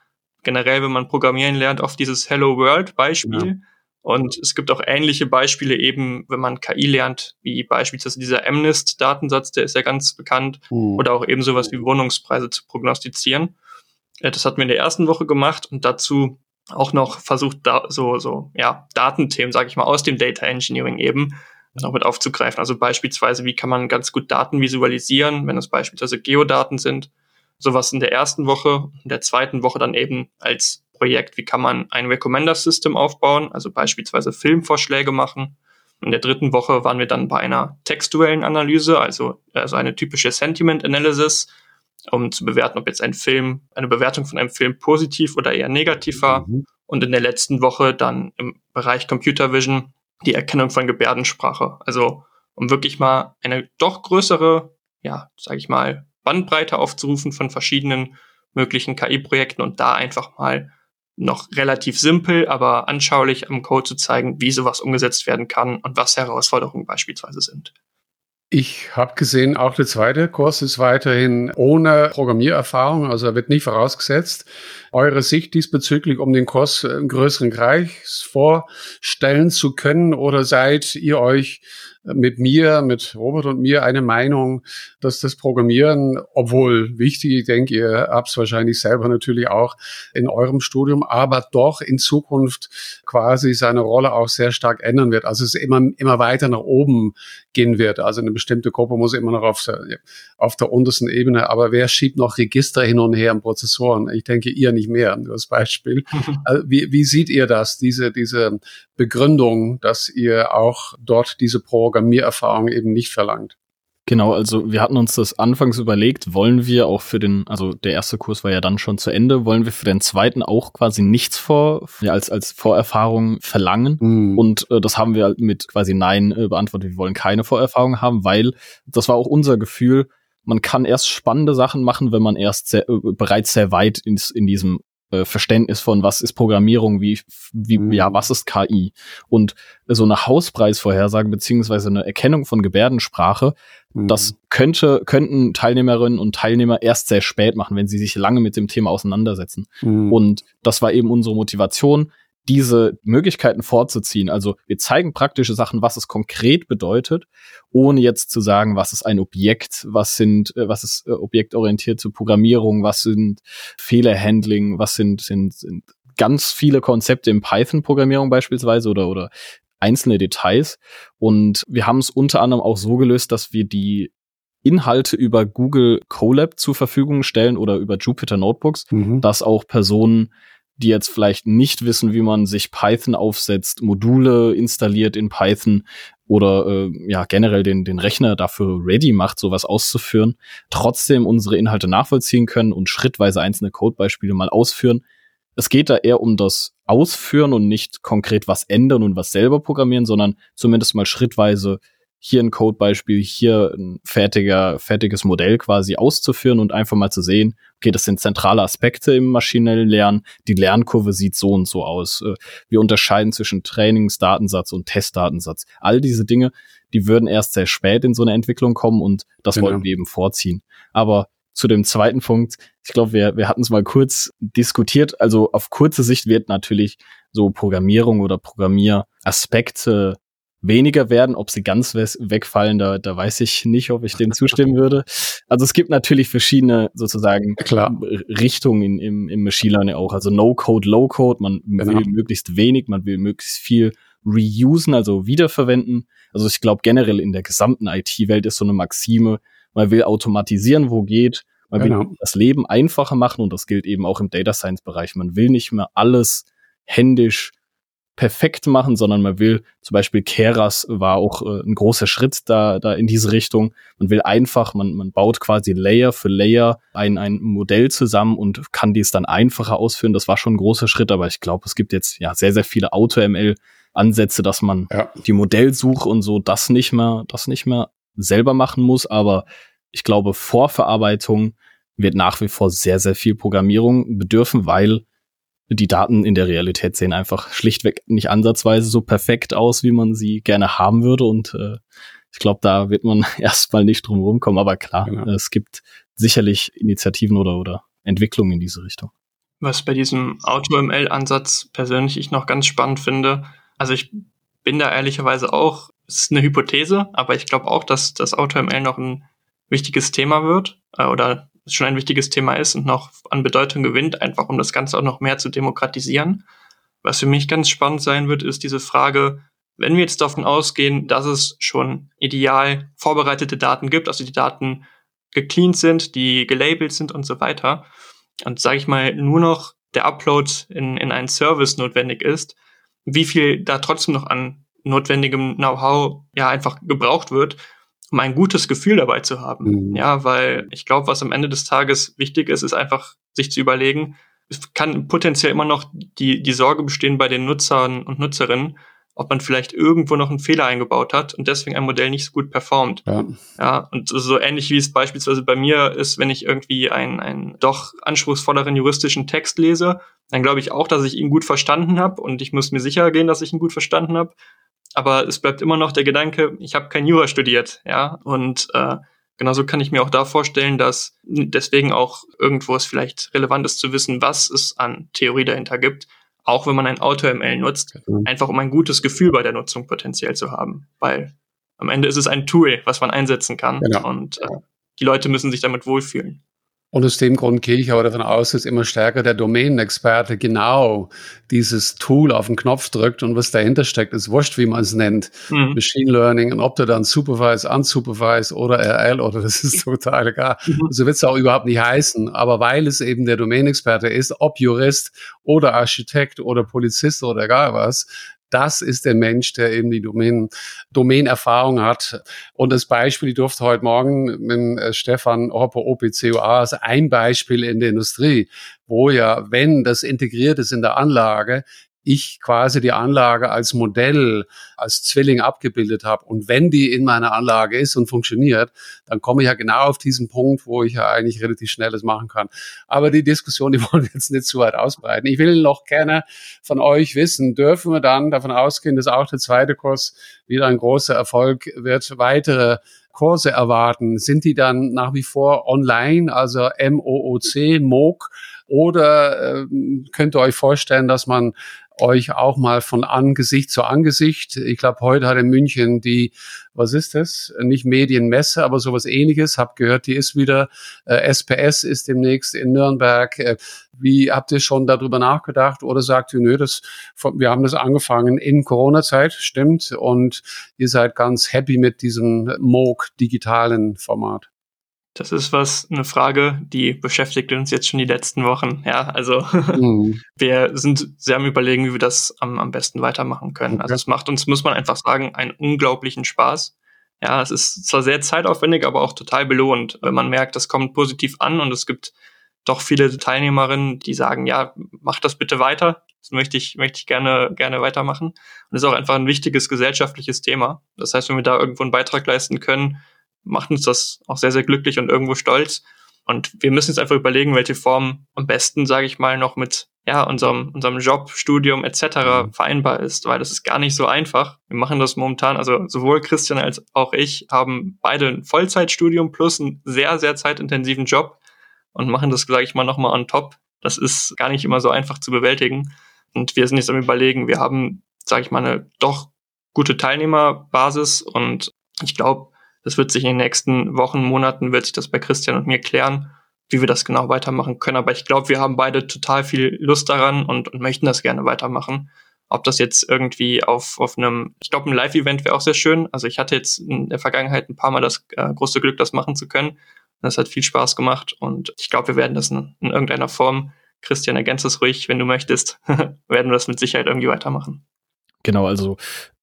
Speaker 3: generell, wenn man programmieren lernt, auf dieses Hello World Beispiel. Ja und es gibt auch ähnliche Beispiele eben, wenn man KI lernt, wie beispielsweise dieser MNIST-Datensatz, der ist ja ganz bekannt, mhm. oder auch eben sowas wie Wohnungspreise zu prognostizieren. Das hatten wir in der ersten Woche gemacht und dazu auch noch versucht, da so, so, ja, Datenthemen, sage ich mal, aus dem Data Engineering eben noch mit aufzugreifen. Also beispielsweise, wie kann man ganz gut Daten visualisieren, wenn es beispielsweise Geodaten sind. Sowas in der ersten Woche, in der zweiten Woche dann eben als Projekt, wie kann man ein Recommender-System aufbauen, also beispielsweise Filmvorschläge machen. In der dritten Woche waren wir dann bei einer textuellen Analyse, also, also eine typische Sentiment Analysis, um zu bewerten, ob jetzt ein Film, eine Bewertung von einem Film positiv oder eher negativ war. Mhm. Und in der letzten Woche dann im Bereich Computer Vision die Erkennung von Gebärdensprache. Also um wirklich mal eine doch größere, ja, sage ich mal, Bandbreite aufzurufen von verschiedenen möglichen KI-Projekten und da einfach mal noch relativ simpel, aber anschaulich am Code zu zeigen, wie sowas umgesetzt werden kann und was Herausforderungen beispielsweise sind.
Speaker 2: Ich habe gesehen, auch der zweite Kurs ist weiterhin ohne Programmiererfahrung, also er wird nicht vorausgesetzt. Eure Sicht diesbezüglich, um den Kurs im größeren Kreis vorstellen zu können, oder seid ihr euch mit mir, mit Robert und mir eine Meinung, dass das Programmieren, obwohl wichtig, ich denke, ihr habt es wahrscheinlich selber natürlich auch in eurem Studium, aber doch in Zukunft quasi seine Rolle auch sehr stark ändern wird. Also es immer, immer weiter nach oben gehen wird. Also eine bestimmte Gruppe muss immer noch auf der, auf der untersten Ebene. Aber wer schiebt noch Register hin und her an Prozessoren? Ich denke, ihr nicht mehr, nur als Beispiel. Also wie, wie seht ihr das, diese, diese Begründung, dass ihr auch dort diese Programmiererfahrung eben nicht verlangt?
Speaker 4: Genau, also wir hatten uns das anfangs überlegt, wollen wir auch für den, also der erste Kurs war ja dann schon zu Ende, wollen wir für den zweiten auch quasi nichts vor, ja, als, als Vorerfahrung verlangen. Mhm. Und äh, das haben wir mit quasi Nein äh, beantwortet. Wir wollen keine Vorerfahrung haben, weil das war auch unser Gefühl, man kann erst spannende Sachen machen, wenn man erst sehr, äh, bereits sehr weit in, in diesem äh, Verständnis von was ist Programmierung, wie, wie, mhm. ja, was ist KI. Und so eine Hauspreisvorhersage beziehungsweise eine Erkennung von Gebärdensprache, mhm. das könnte, könnten Teilnehmerinnen und Teilnehmer erst sehr spät machen, wenn sie sich lange mit dem Thema auseinandersetzen. Mhm. Und das war eben unsere Motivation, diese Möglichkeiten vorzuziehen. Also wir zeigen praktische Sachen, was es konkret bedeutet, ohne jetzt zu sagen, was ist ein Objekt, was sind, äh, was ist äh, objektorientierte Programmierung, was sind Fehlerhandling, was sind, sind, sind ganz viele Konzepte in Python-Programmierung beispielsweise oder, oder einzelne Details. Und wir haben es unter anderem auch so gelöst, dass wir die Inhalte über Google Colab zur Verfügung stellen oder über Jupyter Notebooks, mhm. dass auch Personen die jetzt vielleicht nicht wissen, wie man sich Python aufsetzt, Module installiert in Python oder äh, ja generell den, den Rechner dafür ready macht, sowas auszuführen, trotzdem unsere Inhalte nachvollziehen können und schrittweise einzelne Codebeispiele mal ausführen. Es geht da eher um das Ausführen und nicht konkret was ändern und was selber programmieren, sondern zumindest mal schrittweise hier ein Codebeispiel, hier ein fertiger, fertiges Modell quasi auszuführen und einfach mal zu sehen, okay, das sind zentrale Aspekte im maschinellen Lernen, die Lernkurve sieht so und so aus. Äh, wir unterscheiden zwischen Trainingsdatensatz und Testdatensatz. All diese Dinge, die würden erst sehr spät in so eine Entwicklung kommen und das genau. wollten wir eben vorziehen. Aber zu dem zweiten Punkt, ich glaube, wir, wir hatten es mal kurz diskutiert. Also auf kurze Sicht wird natürlich so Programmierung oder Programmieraspekte weniger werden. Ob sie ganz wegfallen, da, da weiß ich nicht, ob ich dem zustimmen würde. Also es gibt natürlich verschiedene sozusagen Klar. Richtungen in, im, im Machine Learning auch. Also No-Code, Low-Code, man genau. will möglichst wenig, man will möglichst viel reusen, also wiederverwenden. Also ich glaube generell in der gesamten IT-Welt ist so eine Maxime, man will automatisieren, wo geht. Man genau. will das Leben einfacher machen und das gilt eben auch im Data Science Bereich. Man will nicht mehr alles händisch perfekt machen, sondern man will zum Beispiel Keras war auch äh, ein großer Schritt da, da in diese Richtung. Man will einfach, man, man baut quasi Layer für Layer ein, ein Modell zusammen und kann dies dann einfacher ausführen. Das war schon ein großer Schritt, aber ich glaube, es gibt jetzt ja sehr, sehr viele Auto-ML Ansätze, dass man ja. die Modellsuche und so das nicht mehr, das nicht mehr selber machen muss. Aber ich glaube, Vorverarbeitung wird nach wie vor sehr, sehr viel Programmierung bedürfen, weil die Daten in der Realität sehen einfach schlichtweg nicht ansatzweise so perfekt aus, wie man sie gerne haben würde. Und äh, ich glaube, da wird man erstmal nicht drum rumkommen. Aber klar, genau. es gibt sicherlich Initiativen oder, oder Entwicklungen in diese Richtung.
Speaker 3: Was bei diesem AutoML-Ansatz persönlich ich noch ganz spannend finde, also ich bin da ehrlicherweise auch, es ist eine Hypothese, aber ich glaube auch, dass das AutoML noch ein wichtiges Thema wird äh, oder schon ein wichtiges Thema ist und noch an Bedeutung gewinnt, einfach um das Ganze auch noch mehr zu demokratisieren. Was für mich ganz spannend sein wird, ist diese Frage, wenn wir jetzt davon ausgehen, dass es schon ideal vorbereitete Daten gibt, also die Daten gecleant sind, die gelabelt sind und so weiter, und sage ich mal, nur noch der Upload in, in einen Service notwendig ist, wie viel da trotzdem noch an notwendigem Know-how ja einfach gebraucht wird, um ein gutes Gefühl dabei zu haben. Mhm. Ja, weil ich glaube, was am Ende des Tages wichtig ist, ist einfach sich zu überlegen, es kann potenziell immer noch die, die Sorge bestehen bei den Nutzern und Nutzerinnen, ob man vielleicht irgendwo noch einen Fehler eingebaut hat und deswegen ein Modell nicht so gut performt. Ja, ja und so ähnlich wie es beispielsweise bei mir ist, wenn ich irgendwie einen, einen doch anspruchsvolleren juristischen Text lese, dann glaube ich auch, dass ich ihn gut verstanden habe und ich muss mir sicher gehen, dass ich ihn gut verstanden habe. Aber es bleibt immer noch der Gedanke, ich habe kein Jura studiert, ja, und äh, Genauso kann ich mir auch da vorstellen, dass deswegen auch irgendwo es vielleicht relevant ist zu wissen, was es an Theorie dahinter gibt, auch wenn man ein AutoML nutzt, mhm. einfach um ein gutes Gefühl bei der Nutzung potenziell zu haben. Weil am Ende ist es ein Tool, was man einsetzen kann genau. und äh, die Leute müssen sich damit wohlfühlen.
Speaker 2: Und aus dem Grund gehe ich aber davon aus, dass immer stärker der Domänenexperte genau dieses Tool auf den Knopf drückt und was dahinter steckt, ist wurscht, wie man es nennt. Mhm. Machine Learning und ob der dann Supervise, Unsupervised oder RL oder das ist total egal. Mhm. So wird es auch überhaupt nicht heißen. Aber weil es eben der Domänenexperte ist, ob Jurist oder Architekt oder Polizist oder egal was, das ist der Mensch, der eben die Domain, Domain-Erfahrung hat. Und das Beispiel, ich durfte heute Morgen mit äh, Stefan Hopper OPCOA, ist ein Beispiel in der Industrie, wo ja, wenn das integriert ist in der Anlage, ich quasi die Anlage als Modell, als Zwilling abgebildet habe. Und wenn die in meiner Anlage ist und funktioniert, dann komme ich ja genau auf diesen Punkt, wo ich ja eigentlich relativ schnell das machen kann. Aber die Diskussion, die wollen wir jetzt nicht zu weit ausbreiten. Ich will noch gerne von euch wissen, dürfen wir dann davon ausgehen, dass auch der zweite Kurs wieder ein großer Erfolg wird, weitere Kurse erwarten? Sind die dann nach wie vor online, also MOOC, MOOC? Oder äh, könnt ihr euch vorstellen, dass man euch auch mal von Angesicht zu Angesicht. Ich glaube, heute hat in München die, was ist das? Nicht Medienmesse, aber sowas ähnliches. Hab gehört, die ist wieder, äh, SPS ist demnächst in Nürnberg. Äh, wie habt ihr schon darüber nachgedacht oder sagt ihr, nö, das, wir haben das angefangen in Corona-Zeit, stimmt, und ihr seid ganz happy mit diesem MOOC digitalen Format?
Speaker 3: Das ist was, eine Frage, die beschäftigt uns jetzt schon die letzten Wochen. Ja, also mhm. wir sind sehr am überlegen, wie wir das am, am besten weitermachen können. Okay. Also es macht uns, muss man einfach sagen, einen unglaublichen Spaß. Ja, es ist zwar sehr zeitaufwendig, aber auch total belohnt, wenn man merkt, das kommt positiv an und es gibt doch viele Teilnehmerinnen, die sagen, ja, mach das bitte weiter. Das möchte ich, möchte ich gerne, gerne weitermachen. Und das ist auch einfach ein wichtiges gesellschaftliches Thema. Das heißt, wenn wir da irgendwo einen Beitrag leisten können, macht uns das auch sehr, sehr glücklich und irgendwo stolz. Und wir müssen jetzt einfach überlegen, welche Form am besten, sage ich mal, noch mit ja, unserem, unserem Job, Studium etc. Mhm. vereinbar ist, weil das ist gar nicht so einfach. Wir machen das momentan, also sowohl Christian als auch ich haben beide ein Vollzeitstudium plus einen sehr, sehr zeitintensiven Job und machen das, sage ich mal, nochmal on top. Das ist gar nicht immer so einfach zu bewältigen. Und wir sind jetzt am überlegen, wir haben, sage ich mal, eine doch gute Teilnehmerbasis und ich glaube, das wird sich in den nächsten Wochen, Monaten, wird sich das bei Christian und mir klären, wie wir das genau weitermachen können. Aber ich glaube, wir haben beide total viel Lust daran und, und möchten das gerne weitermachen. Ob das jetzt irgendwie auf, auf einem, ich glaube, ein Live-Event wäre auch sehr schön. Also ich hatte jetzt in der Vergangenheit ein paar Mal das äh, große Glück, das machen zu können. Das hat viel Spaß gemacht und ich glaube, wir werden das in, in irgendeiner Form, Christian, ergänzt es ruhig, wenn du möchtest, werden wir das mit Sicherheit irgendwie weitermachen.
Speaker 4: Genau, also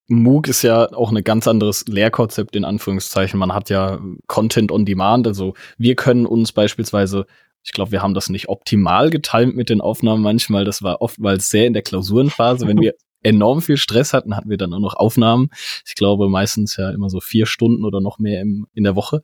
Speaker 4: MOOC ist ja auch ein ganz anderes Lehrkonzept in Anführungszeichen. Man hat ja Content on Demand. Also wir können uns beispielsweise, ich glaube, wir haben das nicht optimal getimt mit den Aufnahmen manchmal. Das war oftmals sehr in der Klausurenphase, wenn wir enorm viel Stress hatten, hatten wir dann auch noch Aufnahmen. Ich glaube meistens ja immer so vier Stunden oder noch mehr im, in der Woche.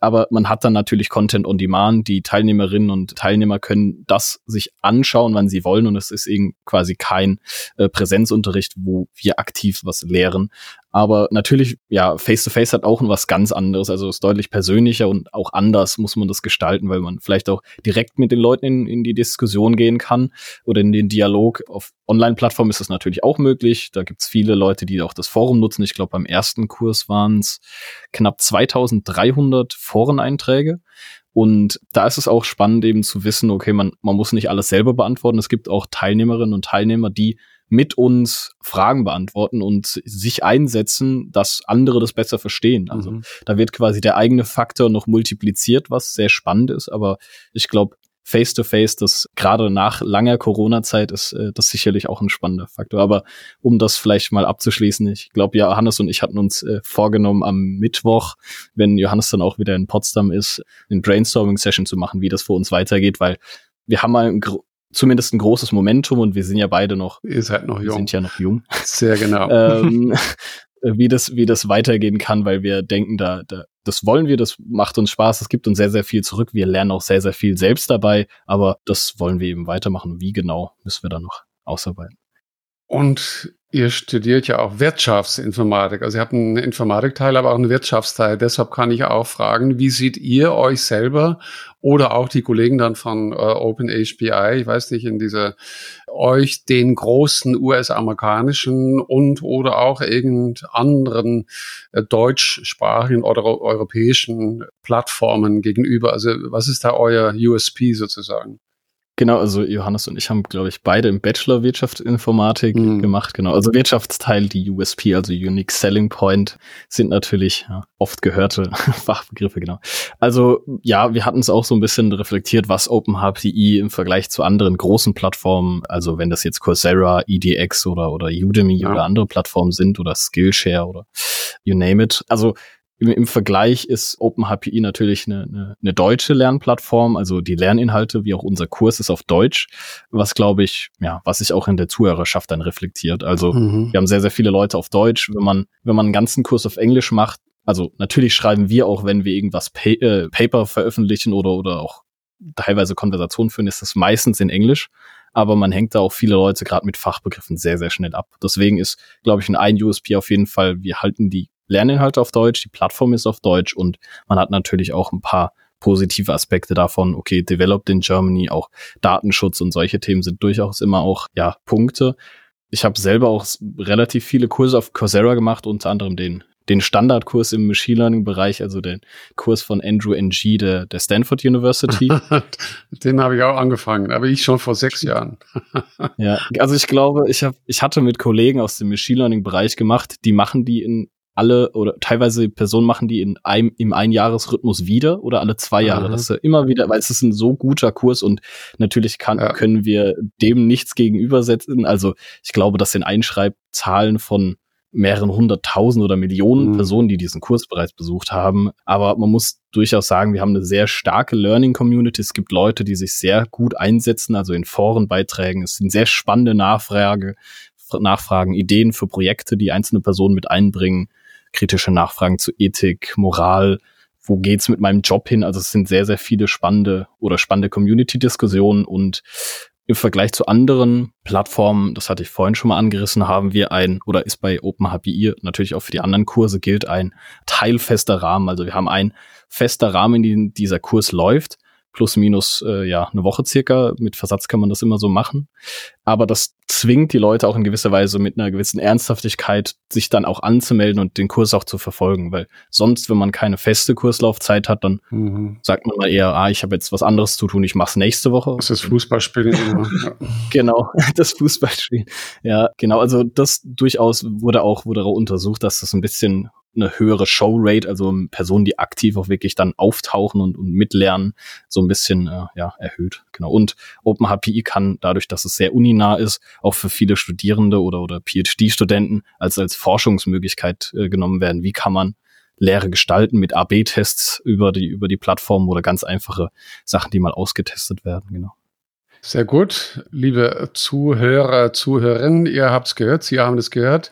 Speaker 4: Aber man hat dann natürlich Content on Demand. Die Teilnehmerinnen und Teilnehmer können das sich anschauen, wann sie wollen. Und es ist eben quasi kein äh, Präsenzunterricht, wo wir aktiv was lehren. Aber natürlich, ja, Face-to-Face -face hat auch was ganz anderes. Also ist deutlich persönlicher und auch anders muss man das gestalten, weil man vielleicht auch direkt mit den Leuten in, in die Diskussion gehen kann oder in den Dialog. Auf Online-Plattformen ist das natürlich auch möglich. Da gibt's viele Leute, die auch das Forum nutzen. Ich glaube, beim ersten Kurs waren es knapp 2300 Foreneinträge. Und da ist es auch spannend eben zu wissen, okay, man, man muss nicht alles selber beantworten. Es gibt auch Teilnehmerinnen und Teilnehmer, die mit uns Fragen beantworten und sich einsetzen, dass andere das besser verstehen. Also mhm. da wird quasi der eigene Faktor noch multipliziert, was sehr spannend ist. Aber ich glaube, Face-to-Face, das gerade nach langer Corona-Zeit ist äh, das sicherlich auch ein spannender Faktor. Aber um das vielleicht mal abzuschließen, ich glaube, Johannes und ich hatten uns äh, vorgenommen, am Mittwoch, wenn Johannes dann auch wieder in Potsdam ist, eine Brainstorming-Session zu machen, wie das für uns weitergeht, weil wir haben mal zumindest ein großes Momentum und wir sind ja beide noch.
Speaker 2: Ihr seid noch jung.
Speaker 4: Sind ja noch jung.
Speaker 2: Sehr genau.
Speaker 4: ähm, wie das, wie das weitergehen kann, weil wir denken, da, da, das wollen wir, das macht uns Spaß, es gibt uns sehr, sehr viel zurück. Wir lernen auch sehr, sehr viel selbst dabei, aber das wollen wir eben weitermachen. Wie genau, müssen wir dann noch ausarbeiten.
Speaker 2: Und ihr studiert ja auch Wirtschaftsinformatik. Also ihr habt einen Informatikteil, aber auch einen Wirtschaftsteil. Deshalb kann ich auch fragen, wie seht ihr euch selber oder auch die Kollegen dann von äh, OpenHBI, ich weiß nicht, in dieser, euch den großen US-amerikanischen und oder auch irgend anderen äh, deutschsprachigen oder europäischen Plattformen gegenüber? Also was ist da euer USP sozusagen?
Speaker 4: Genau, also Johannes und ich haben, glaube ich, beide im Bachelor Wirtschaftsinformatik mhm. gemacht. Genau, also Wirtschaftsteil, die USP, also Unique Selling Point, sind natürlich ja, oft gehörte Fachbegriffe, genau. Also ja, wir hatten es auch so ein bisschen reflektiert, was OpenHPI im Vergleich zu anderen großen Plattformen, also wenn das jetzt Coursera, EDX oder, oder Udemy ja. oder andere Plattformen sind oder Skillshare oder you name it. Also im, im Vergleich ist OpenHPI natürlich eine, eine, eine deutsche Lernplattform, also die Lerninhalte wie auch unser Kurs ist auf Deutsch, was glaube ich, ja, was sich auch in der Zuhörerschaft dann reflektiert. Also mhm. wir haben sehr, sehr viele Leute auf Deutsch. Wenn man, wenn man einen ganzen Kurs auf Englisch macht, also natürlich schreiben wir auch, wenn wir irgendwas pa äh, Paper veröffentlichen oder, oder auch teilweise Konversationen führen, ist das meistens in Englisch. Aber man hängt da auch viele Leute gerade mit Fachbegriffen sehr, sehr schnell ab. Deswegen ist, glaube ich, ein USP auf jeden Fall, wir halten die Lerninhalte auf Deutsch, die Plattform ist auf Deutsch und man hat natürlich auch ein paar positive Aspekte davon. Okay, developed in Germany, auch Datenschutz und solche Themen sind durchaus immer auch ja Punkte. Ich habe selber auch relativ viele Kurse auf Coursera gemacht, unter anderem den den Standardkurs im Machine Learning Bereich, also den Kurs von Andrew Ng der, der Stanford University.
Speaker 2: den habe ich auch angefangen, aber ich schon vor sechs Jahren.
Speaker 4: ja, also ich glaube, ich habe, ich hatte mit Kollegen aus dem Machine Learning Bereich gemacht, die machen die in alle oder teilweise Personen machen die in einem im Einjahresrhythmus wieder oder alle zwei Jahre. Mhm. Das ist immer wieder, weil es ist ein so guter Kurs und natürlich kann, ja. können wir dem nichts gegenübersetzen. Also ich glaube, das sind Einschreibzahlen von mehreren hunderttausend oder Millionen mhm. Personen, die diesen Kurs bereits besucht haben. Aber man muss durchaus sagen, wir haben eine sehr starke Learning Community. Es gibt Leute, die sich sehr gut einsetzen, also in Forenbeiträgen. Es sind sehr spannende Nachfrage, Nachfragen, Ideen für Projekte, die einzelne Personen mit einbringen kritische Nachfragen zu Ethik, Moral, wo geht's mit meinem Job hin? Also es sind sehr, sehr viele spannende oder spannende Community-Diskussionen und im Vergleich zu anderen Plattformen, das hatte ich vorhin schon mal angerissen, haben wir ein, oder ist bei OpenHPI natürlich auch für die anderen Kurse gilt, ein teilfester Rahmen. Also wir haben ein fester Rahmen, in dem dieser Kurs läuft plus minus äh, ja eine Woche circa. Mit Versatz kann man das immer so machen. Aber das zwingt die Leute auch in gewisser Weise mit einer gewissen Ernsthaftigkeit, sich dann auch anzumelden und den Kurs auch zu verfolgen. Weil sonst, wenn man keine feste Kurslaufzeit hat, dann mhm. sagt man mal eher, ah, ich habe jetzt was anderes zu tun, ich mache es nächste Woche.
Speaker 2: Das ist Fußballspielen.
Speaker 4: genau, das Fußballspielen. Ja, genau. Also das durchaus wurde auch wurde auch untersucht, dass das ein bisschen eine höhere Showrate, also Personen, die aktiv auch wirklich dann auftauchen und, und mitlernen, so ein bisschen äh, ja, erhöht. Genau. Und OpenHPI kann dadurch, dass es sehr uninah ist, auch für viele Studierende oder, oder PhD-Studenten als, als Forschungsmöglichkeit äh, genommen werden. Wie kann man Lehre gestalten mit AB-Tests über die, über die Plattform oder ganz einfache Sachen, die mal ausgetestet werden, genau.
Speaker 2: Sehr gut, liebe Zuhörer, Zuhörerinnen, ihr habt es gehört, Sie haben es gehört.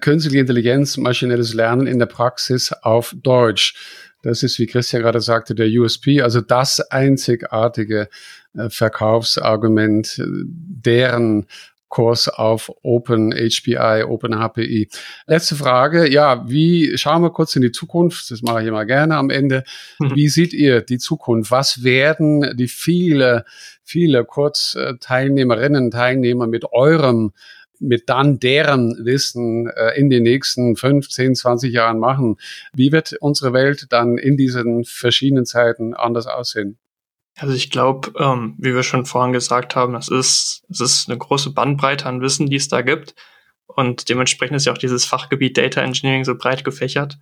Speaker 2: Künstliche Intelligenz, maschinelles Lernen in der Praxis auf Deutsch. Das ist, wie Christian gerade sagte, der USP, also das einzigartige äh, Verkaufsargument, äh, deren Kurs auf Open HPI, Open HPI. Letzte Frage. Ja, wie schauen wir kurz in die Zukunft? Das mache ich immer gerne am Ende. Mhm. Wie seht ihr die Zukunft? Was werden die viele, viele Kurzteilnehmerinnen, Teilnehmer mit eurem mit dann deren Wissen äh, in den nächsten 15, 20 Jahren machen? Wie wird unsere Welt dann in diesen verschiedenen Zeiten anders aussehen?
Speaker 3: Also ich glaube, ähm, wie wir schon vorhin gesagt haben, es ist, es ist eine große Bandbreite an Wissen, die es da gibt. Und dementsprechend ist ja auch dieses Fachgebiet Data Engineering so breit gefächert.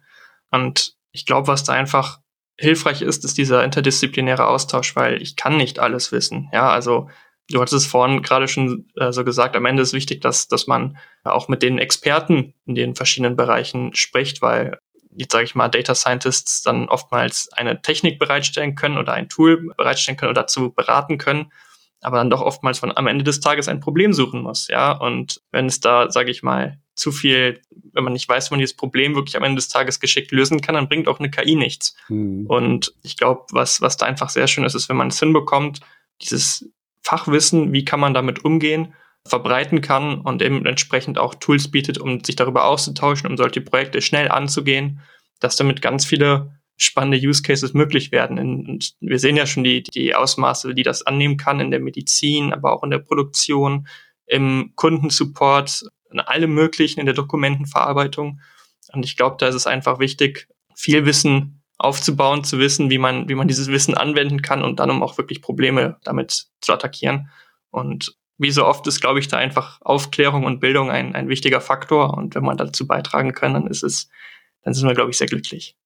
Speaker 3: Und ich glaube, was da einfach hilfreich ist, ist dieser interdisziplinäre Austausch, weil ich kann nicht alles wissen. Ja, also du hattest es vorhin gerade schon äh, so gesagt, am Ende ist wichtig, dass, dass man auch mit den Experten in den verschiedenen Bereichen spricht, weil sage ich mal, Data Scientists dann oftmals eine Technik bereitstellen können oder ein Tool bereitstellen können oder dazu beraten können. aber dann doch oftmals von am Ende des Tages ein Problem suchen muss, ja. Und wenn es da, sage ich mal, zu viel, wenn man nicht weiß, wie man dieses Problem wirklich am Ende des Tages geschickt lösen kann, dann bringt auch eine KI nichts. Mhm. Und ich glaube, was, was da einfach sehr schön ist, ist, wenn man es hinbekommt, dieses Fachwissen, wie kann man damit umgehen, verbreiten kann und eben entsprechend auch Tools bietet, um sich darüber auszutauschen, um solche Projekte schnell anzugehen, dass damit ganz viele spannende Use Cases möglich werden. Und wir sehen ja schon die, die Ausmaße, die das annehmen kann in der Medizin, aber auch in der Produktion, im Kundensupport, in allem möglichen, in der Dokumentenverarbeitung. Und ich glaube, da ist es einfach wichtig, viel Wissen aufzubauen, zu wissen, wie man, wie man dieses Wissen anwenden kann und dann um auch wirklich Probleme damit zu attackieren. Und wie so oft ist, glaube ich, da einfach Aufklärung und Bildung ein, ein wichtiger Faktor. Und wenn man dazu beitragen kann, dann ist es, dann sind wir, glaube ich, sehr glücklich.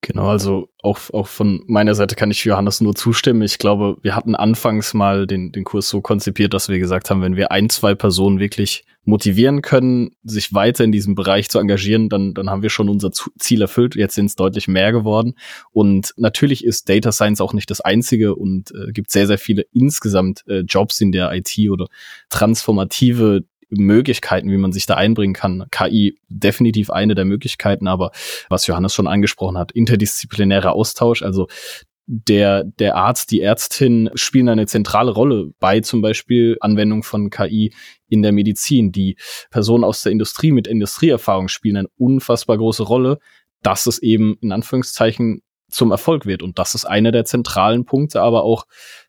Speaker 4: Genau, also auch, auch von meiner Seite kann ich Johannes nur zustimmen. Ich glaube, wir hatten anfangs mal den, den Kurs so konzipiert, dass wir gesagt haben, wenn wir ein, zwei Personen wirklich motivieren können, sich weiter in diesem Bereich zu engagieren, dann, dann haben wir schon unser Ziel erfüllt. Jetzt sind es deutlich mehr geworden. Und natürlich ist Data Science auch nicht das einzige und äh, gibt sehr, sehr viele insgesamt äh, Jobs in der IT oder transformative Möglichkeiten, wie man sich da einbringen kann. KI definitiv eine der Möglichkeiten, aber was Johannes schon angesprochen hat, interdisziplinärer Austausch, also der, der Arzt, die Ärztin spielen eine zentrale Rolle bei zum Beispiel Anwendung von KI in der Medizin. Die Personen aus der Industrie mit Industrieerfahrung spielen eine unfassbar große Rolle, dass es eben in Anführungszeichen zum Erfolg wird. Und das ist einer der zentralen Punkte, aber auch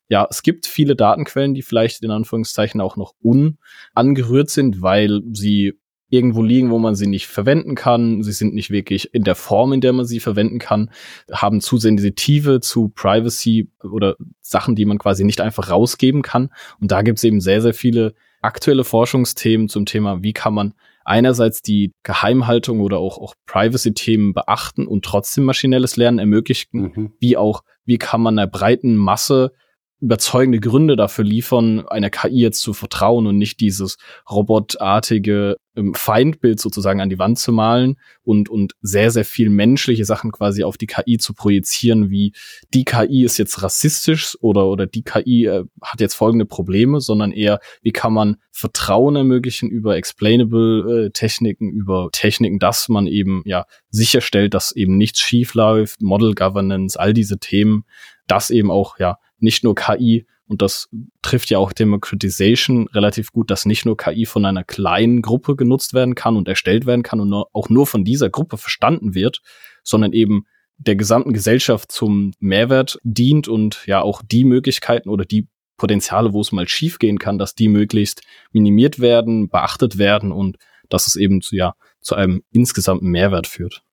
Speaker 4: ja, es gibt viele Datenquellen, die vielleicht in Anführungszeichen auch noch unangerührt sind, weil sie irgendwo liegen, wo man sie nicht verwenden kann. Sie sind nicht wirklich in der Form, in der man sie verwenden kann, haben zu sensitive zu Privacy oder Sachen, die man quasi nicht einfach rausgeben kann. Und da gibt es eben sehr, sehr viele aktuelle Forschungsthemen zum Thema, wie kann man einerseits die Geheimhaltung oder auch, auch Privacy-Themen beachten und trotzdem maschinelles Lernen ermöglichen, mhm. wie auch, wie kann man einer breiten Masse überzeugende Gründe dafür liefern, einer KI jetzt zu vertrauen und nicht dieses robotartige ähm, Feindbild sozusagen an die Wand zu malen und, und sehr, sehr viel menschliche Sachen quasi auf die KI zu projizieren, wie die KI ist jetzt rassistisch oder, oder die KI äh, hat jetzt folgende Probleme, sondern eher, wie kann man Vertrauen ermöglichen über explainable äh, Techniken, über Techniken, dass man eben ja sicherstellt, dass eben nichts schief läuft, Model Governance, all diese Themen, dass eben auch ja nicht nur KI, und das trifft ja auch Democratization relativ gut, dass nicht nur KI von einer kleinen Gruppe genutzt werden kann und erstellt werden kann und nur, auch nur von dieser Gruppe verstanden wird, sondern eben der gesamten Gesellschaft zum Mehrwert dient und ja auch die Möglichkeiten oder die Potenziale, wo es mal schiefgehen kann, dass die möglichst minimiert werden, beachtet werden und dass es eben zu, ja, zu einem insgesamten Mehrwert führt.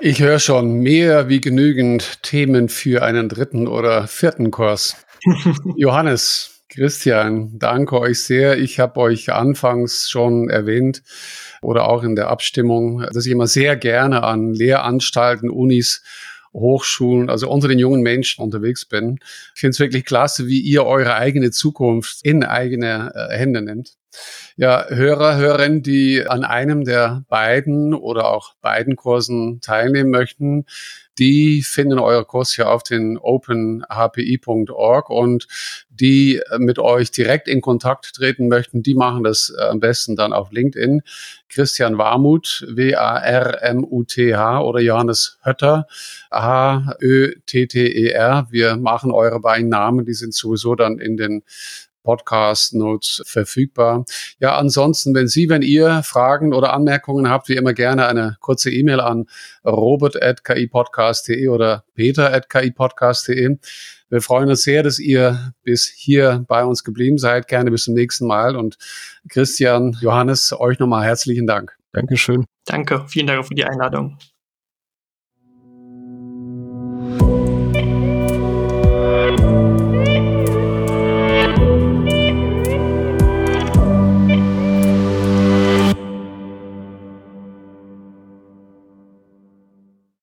Speaker 2: Ich höre schon mehr wie genügend Themen für einen dritten oder vierten Kurs. Johannes, Christian, danke euch sehr. Ich habe euch anfangs schon erwähnt oder auch in der Abstimmung, dass ich immer sehr gerne an Lehranstalten, Unis Hochschulen, also unter den jungen Menschen unterwegs bin. Ich finde es wirklich klasse, wie ihr eure eigene Zukunft in eigene äh, Hände nimmt. Ja, Hörer, Hörerinnen, die an einem der beiden oder auch beiden Kursen teilnehmen möchten, die finden euer Kurs ja auf den openhpi.org und die mit euch direkt in Kontakt treten möchten, die machen das am besten dann auf LinkedIn. Christian Warmuth, W-A-R-M-U-T-H oder Johannes Hötter, H-Ö-T-T-E-R. Wir machen eure beiden Namen, die sind sowieso dann in den Podcast Notes verfügbar. Ja, ansonsten, wenn Sie, wenn ihr Fragen oder Anmerkungen habt, wie immer gerne eine kurze E-Mail an robert.kipodcast.de oder peter.kipodcast.de. Wir freuen uns sehr, dass ihr bis hier bei uns geblieben seid. Gerne bis zum nächsten Mal. Und Christian, Johannes, euch nochmal herzlichen Dank.
Speaker 4: Dankeschön.
Speaker 3: Danke. Vielen Dank für die Einladung.